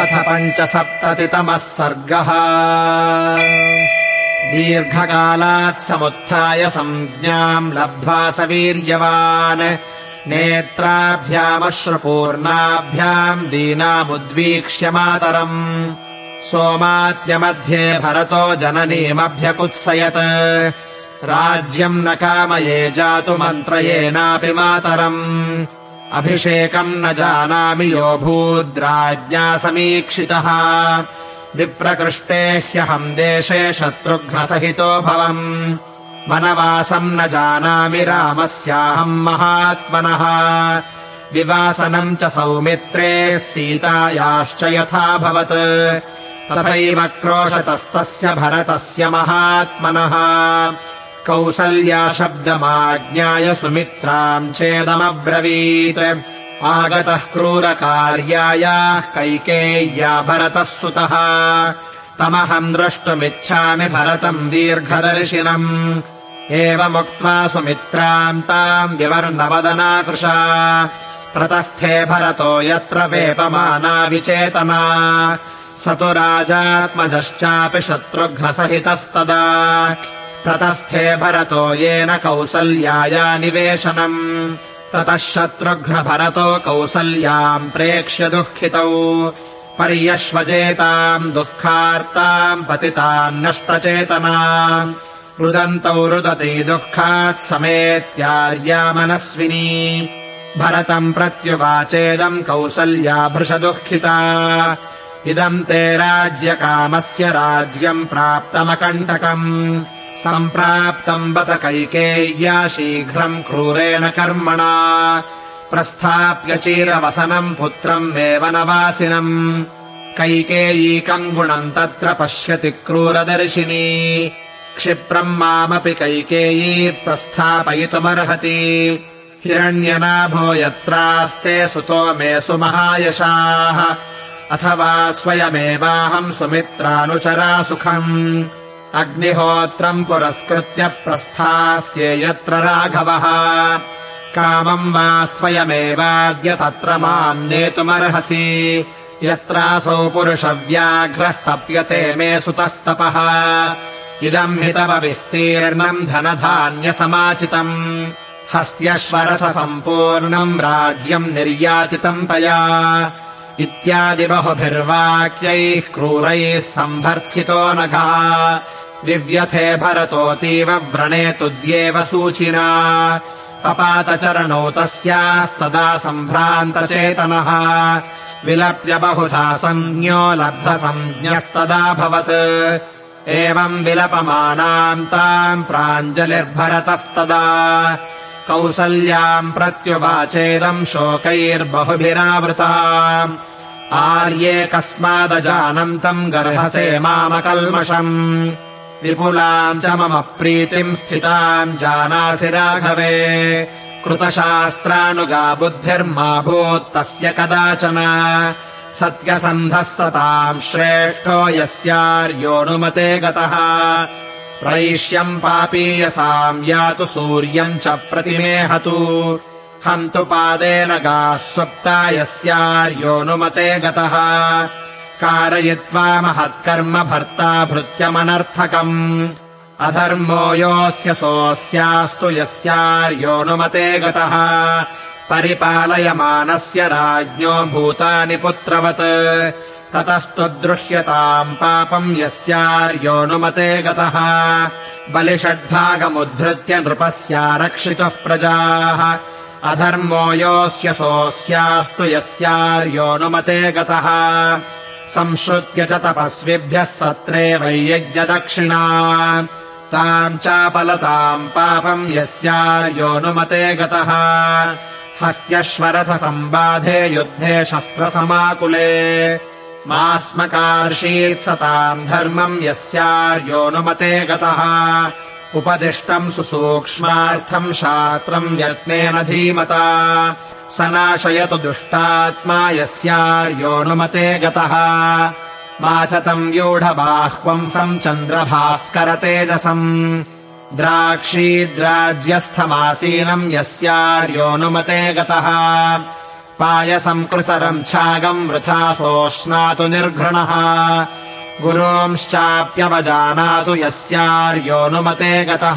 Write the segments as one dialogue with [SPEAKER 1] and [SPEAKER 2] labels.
[SPEAKER 1] अथ पञ्चसप्ततितमः सर्गः। दीर्घकालात् समुत्थाय सञ्ज्ञाम् लब्ध्वा स वीर्यवान्। नेत्राभ्यामश्रुपूर्णाभ्याम् दीनामुद्वीक्ष्य मातरम्। सोमात्यमध्ये भरतो जननीमभ्यकुत्सयत्। राज्यम् न कामये जातुमन्त्रयेनापि मातरम् अभिषेकम् न जानामि यो भूद्राज्ञा समीक्षितः। विप्रकृष्टे ह्यहम् देशे शत्रुघ्नसहितो भवम्। वनवासम् न जानामि रामस्याहम् महात्मनः। विवासनम् च सौमित्रे सीतायाश्च यथाभवत् तथैव क्रोशतस्तस्य भरतस्य महात्मनः कौसल्या शब्दमाज्ञाय सुमित्राम् चेदमब्रवीत्। आगतः क्रूरकार्यायाः कैकेय्या भरतः सुतः। तमहम् द्रष्टुमिच्छामि भरतम् दीर्घदर्शिनम्। एवमुक्त्वा सुमित्रान्ताम् विवर्णवदनाकृशा प्रतस्थे भरतो यत्र वेपमाना विचेतना। स तु राजात्मजश्चापि शत्रुघ्नसहितस्तदा प्रतस्थे भरतो येन कौसल्याया निवेशनम्। ततः शत्रुघ्नभरतो कौसल्याम् प्रेक्ष्य दुःखितौ। पर्यश्वजेताम् दुःखार्ताम् पतिताम् नष्टचेतना। रुदन्तौ रुदति दुःखात् समेत्यार्या मनस्विनी भरतम् प्रत्युवाचेदम् कौसल्या भृशदुःखिता इदम् ते राज्यकामस्य राज्यम् प्राप्तमकण्टकम् सम्प्राप्तम् बत कैकेय्या शीघ्रम् क्रूरेण कर्मणा। प्रस्थाप्य चीरवसनम् पुत्रम् वेवनवासिनम् कैकेयीकम् गुणम् तत्र पश्यति क्रूरदर्शिनी। क्षिप्रम् मामपि कैकेयी प्रस्थापयितुमर्हति। हिरण्यनाभो यत्रास्ते सुतो मे सुमहायशाः। अथवा स्वयमेवाहम् सुमित्रानुचरा सुखम् अग्निहोत्रम् पुरस्कृत्य प्रस्थास्ये यत्र राघवः। कामम् वा स्वयमेवाद्य तत्र माम् नेतुमर्हसि। यत्रासौ पुरुषव्याघ्रस्तप्यते मे सुतस्तपः। इदम् हि तव विस्तीर्णम् धनधान्यसमाचितम्। हस्त्यश्वरथसम्पूर्णम् राज्यम् निर्यातितम् तया। इत्यादि बहुभिर्वाक्यैः क्रूरैः सम्भर्त्सितो नघा विव्यथे भरतोऽतीव व्रणेतुद्येव सूचिना। पपातचरणौ तस्यास्तदा सम्भ्रान्तचेतनः। विलप्य बहुधा संज्ञो लब्धसंज्ञस्तदाभवत् एवम् विलपमानाम् ताम् प्राञ्जलिर्भरतस्तदा। कौसल्याम् प्रत्युवाचेदम् शोकैर्बहुभिरावृता आर्ये कस्मादजानन्तम् गर्हसे मामकल्मषम् विपुलाम् च मम प्रीतिम् स्थिताम् जानासि राघवे। कृतशास्त्रानुगा बुद्धिर्मा भूत्तस्य कदाचन। सत्यसन्धः सताम् श्रेष्ठो यस्यार्योऽनुमते गतः। प्रैष्यम् पापीयसाम् यातु सूर्यम् च प्रतिमेहतु। हन्तु पादेन गाः स्वप्ता यस्यार्योऽनुमते गतः कारयित्वा महत्कर्म भर्ता भृत्यमनर्थकम् अधर्मो योऽस्य सोऽस्यास्तु यस्यार्योऽनुमते गतः। परिपालयमानस्य राज्ञो भूतानि पुत्रवत्। ततस्तु दृश्यताम् पापम् यस्यार्योऽनुमते गतः। बलिषड्भागमुद्धृत्य नृपस्यारक्षितुः प्रजाः। अधर्मो योऽस्य सोऽस्यास्तु यस्यार्योऽनुमते गतः संश्रुत्य च तपस्विभ्यः सत्रे वै यज्ञदक्षिणा ताम् चापलताम् पापम् यस्यार्योऽनुमते गतः। हस्त्यश्वरथसम्बाधे युद्धे शस्त्रसमाकुले। मास्मकार्षीत्सताम् धर्मम् यस्यार्योऽनुमते गतः उपदिष्टम् सुसूक्ष्मार्थम् शास्त्रम् यत्नेन धीमता। स नाशयतु दुष्टात्मा यस्यार्योऽनुमते गतः। मा च तम् व्यूढबाह्वंसम् चन्द्रभास्करतेजसम् द्राक्षीद्राज्यस्थमासीनम् यस्यार्योऽनुमते गतः। पायसम् कृसरम् छागम् वृथा सोऽश्नातु निर्घृणः गुरोंश्चाप्यवजानातु यस्यार्योऽनुमते गतः।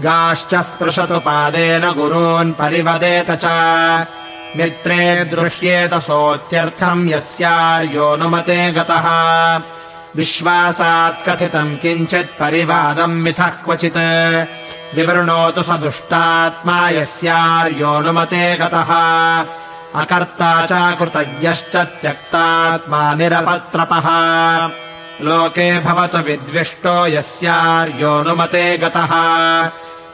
[SPEAKER 1] गाश्च स्पृशतु पादेन गुरून् परिवदेत च। मित्रे दृह्येत सोऽत्यर्थम् यस्यार्योऽनुमते गतः। विश्वासात् कथितम् किञ्चित् परिवादम् मिथः क्वचित्। विवृणोतु स दुष्टात्मा यस्यार्योऽनुमते गतः अकर्ता च कृतज्ञश्च त्यक्तात्मा निरपत्रपः। लोके भवतु विद्विष्टो यस्यार्योऽनुमते गतः।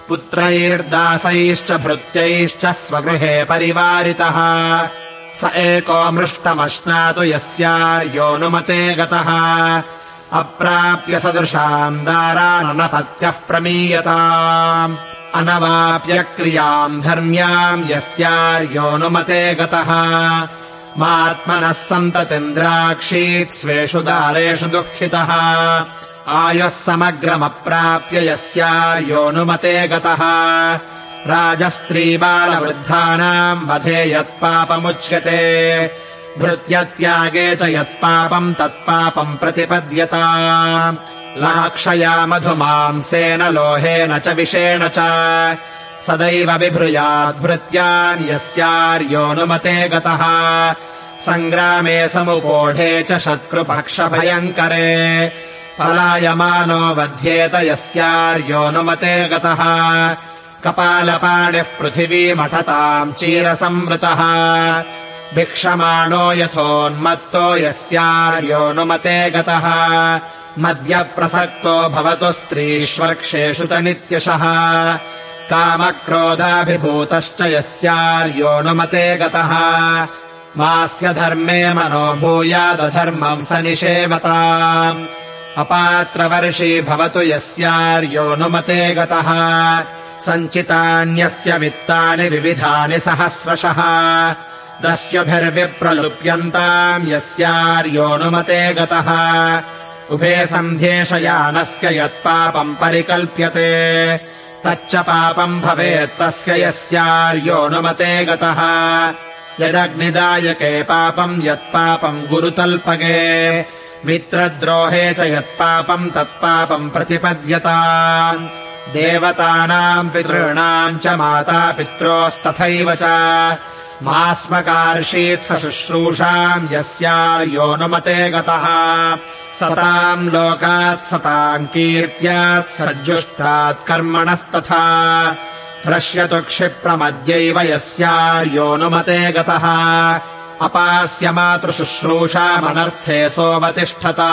[SPEAKER 1] पुत्रैर्दासैश्च भृत्यैश्च स्वगृहे परिवारितः। स एको मृष्टमश्नातु यस्यार्योऽनुमते गतः। अप्राप्य सदृशाम् दाराननपत्यः प्रमीयताम् अनवाप्य क्रियाम् धर्म्याम् यस्यार्योऽनुमते गतः। मात्मनः सन्ततिन्द्राक्षीत् स्वेषु दारेषु दुःखितः। आयुः समग्रमप्राप्य यस्यार्योऽनुमते गतः। राजस्त्रीबालवृद्धानाम् वधे यत्पापमुच्यते भृत्यत्यागे च यत्पापम् तत्पापम् प्रतिपद्यता लाक्षया मधुमांसेन लोहेन च विषेण च। सदैव बिभृयाद्भृत्यान् यस्यार्योऽनुमते गतः। सङ्ग्रामे समुपोढे च शत्रुपक्षभयङ्करे। पलायमानो वध्येत यस्यार्योऽनुमते गतः। कपालपाणिः पृथिवीमठताम् चीरसंवृतः। भिक्षमाणो यथोन्मत्तो यस्यार्योऽनुमते गतः मद्यप्रसक्तो भवतु स्त्रीष्वर्क्षेषु च नित्यशः। कामक्रोधाभिभूतश्च यस्यार्योऽनुमते गतः। मास्य धर्मे मनो भूयादधर्मम् स निषेवता। अपात्रवर्षी भवतु यस्यार्योऽनुमते गतः। सञ्चितान्यस्य वित्तानि विविधानि सहस्रशः। दस्युभिर्विप्रलुप्यन्ताम् यस्यार्योऽनुमते गतः उभे सन्ध्येशयानस्य यत्पापम् परिकल्प्यते। तच्च पापम् भवेत् तस्य यस्यार्योऽनुमते गतः। यदग्निदायके पापम् यत्पापम् गुरुतल्पगे। मित्रद्रोहे च यत्पापम् तत्पापम् प्रतिपद्यता। देवतानाम् पितॄणाम् च मातापित्रोस्तथैव च मास्मकार्षीत्स शुश्रूषाम् यस्यार्योऽनुमते गतः। सताम् लोकात् सताम् कीर्त्यात् सज्जुष्टात् कर्मणस्तथा। ह्रश्यतु क्षिप्रमद्यैव यस्यार्योऽनुमते गतः। अपास्य मातृशुश्रूषामनर्थे सोऽवतिष्ठता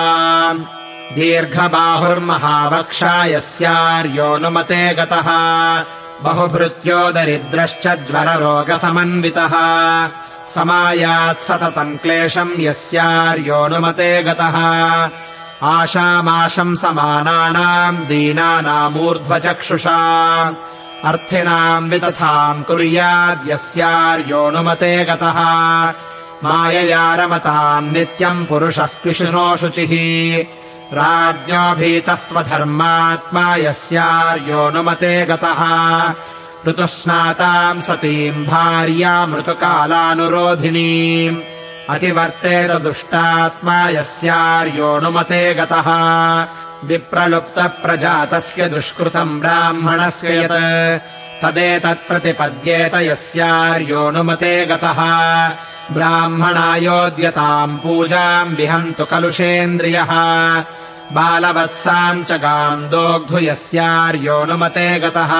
[SPEAKER 1] दीर्घबाहुर्महावक्षा यस्यार्योऽनुमते गतः बहुभृत्यो दरिद्रश्च ज्वररोगसमन्वितः। समायात् सततम् क्लेशम् यस्यार्योऽनुमते गतः। आशामाशम् समानानाम् दीनानामूर्ध्वचक्षुषा। अर्थिनाम् वितथाम् कुर्याद्यस्यार्योऽनुमते गतः। मायया रमताम् नित्यम् पुरुषः पिशुनो शुचिः राज्ञो भीतस्त्वधर्मात्मा यस्यार्योऽनुमते गतः। ऋतुस्नाताम् सतीम् भार्यामृतुकालानुरोधिनीम्। अतिवर्तेत दुष्टात्मा यस्यार्योऽनुमते गतः। विप्रलुप्तप्रजातस्य दुष्कृतम् ब्राह्मणस्य यत्। तदेतत्प्रतिपद्येत यस्यार्योऽनुमते गतः। ब्राह्मणायोद्यताम् पूजाम् विहन्तु कलुषेन्द्रियः बालवत्साम् च गाम् दोग्धु यस्यार्योऽनुमते गतः।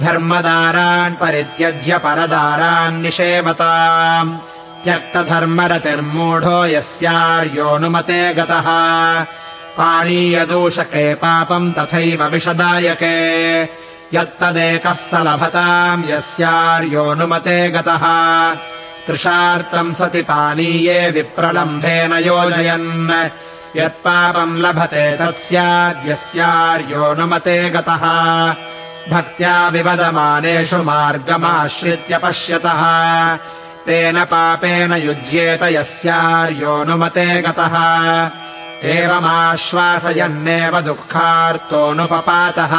[SPEAKER 1] धर्मदारान् परित्यज्य परदारान् निषेवताम्। त्यक्तधर्मरतिर्मूढो यस्यार्योऽनुमते गतः। पाणीयदूषके पापम् तथैव विषदायके। यत्तदेकः स लभताम् यस्यार्योऽनुमते गतः। तृषार्तम् सति पानीये विप्रलम्भेन योजयन् यत्पापम् लभते तत्स्याद्यस्यार्योऽनुमते गतः। भक्त्या विवदमानेषु मार्गमाश्रित्य पश्यतः। तेन पापेन युज्येत यस्यार्योऽनुमते गतः। एवमाश्वासयन्नेव दुःखार्तोऽनुपपातः।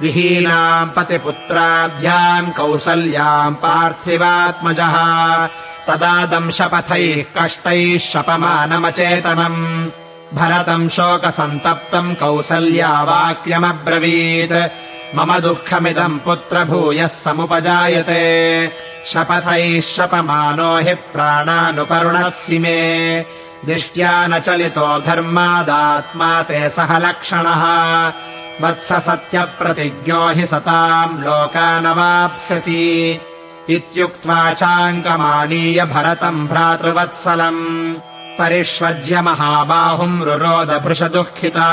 [SPEAKER 1] विहीनाम् पतिपुत्राभ्याम् कौसल्याम् पार्थिवात्मजः तदा दंशपथैः कष्टैः शपमानमचेतनम्। भरतम् शोकसन्तप्तम् कौसल्या वाक्यमब्रवीत् मम दुःखमिदम् पुत्र भूयः समुपजायते। शपथैः शपमानो हि प्राणानुकरुणसि मे। दिष्ट्या न चलितो धर्मादात्मा ते सह लक्षणः। वत्स सत्यप्रतिज्ञो हि सताम् लोकानवाप्स्यसि इत्युक्त्वा चाङ्कमानीय भरतम् भ्रातृवत्सलम्। परिष्वज्य महाबाहुम् रुरोदभृशदुःखिता।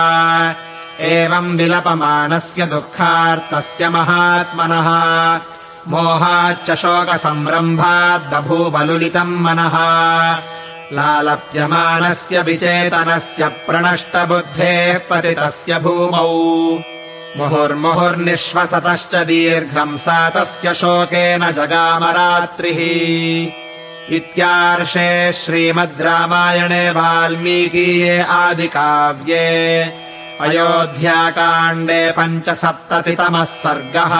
[SPEAKER 1] एवम् विलपमानस्य दुःखार्तस्य महात्मनः। मोहाच्च शोकसम्रम्भाद्बभूवलुलितम् मनः। लालप्यमानस्य विचेतनस्य प्रणष्टबुद्धेः पतितस्य भूमौ मुहुर्मुहुर्निःश्वसतश्च दीर्घम् सा तस्य शोकेन जगामरात्रिः। इत्यार्षे श्रीमद् रामायणे वाल्मीकीये आदिकाव्ये। अयोध्याकाण्डे पञ्चसप्ततितमः सर्गः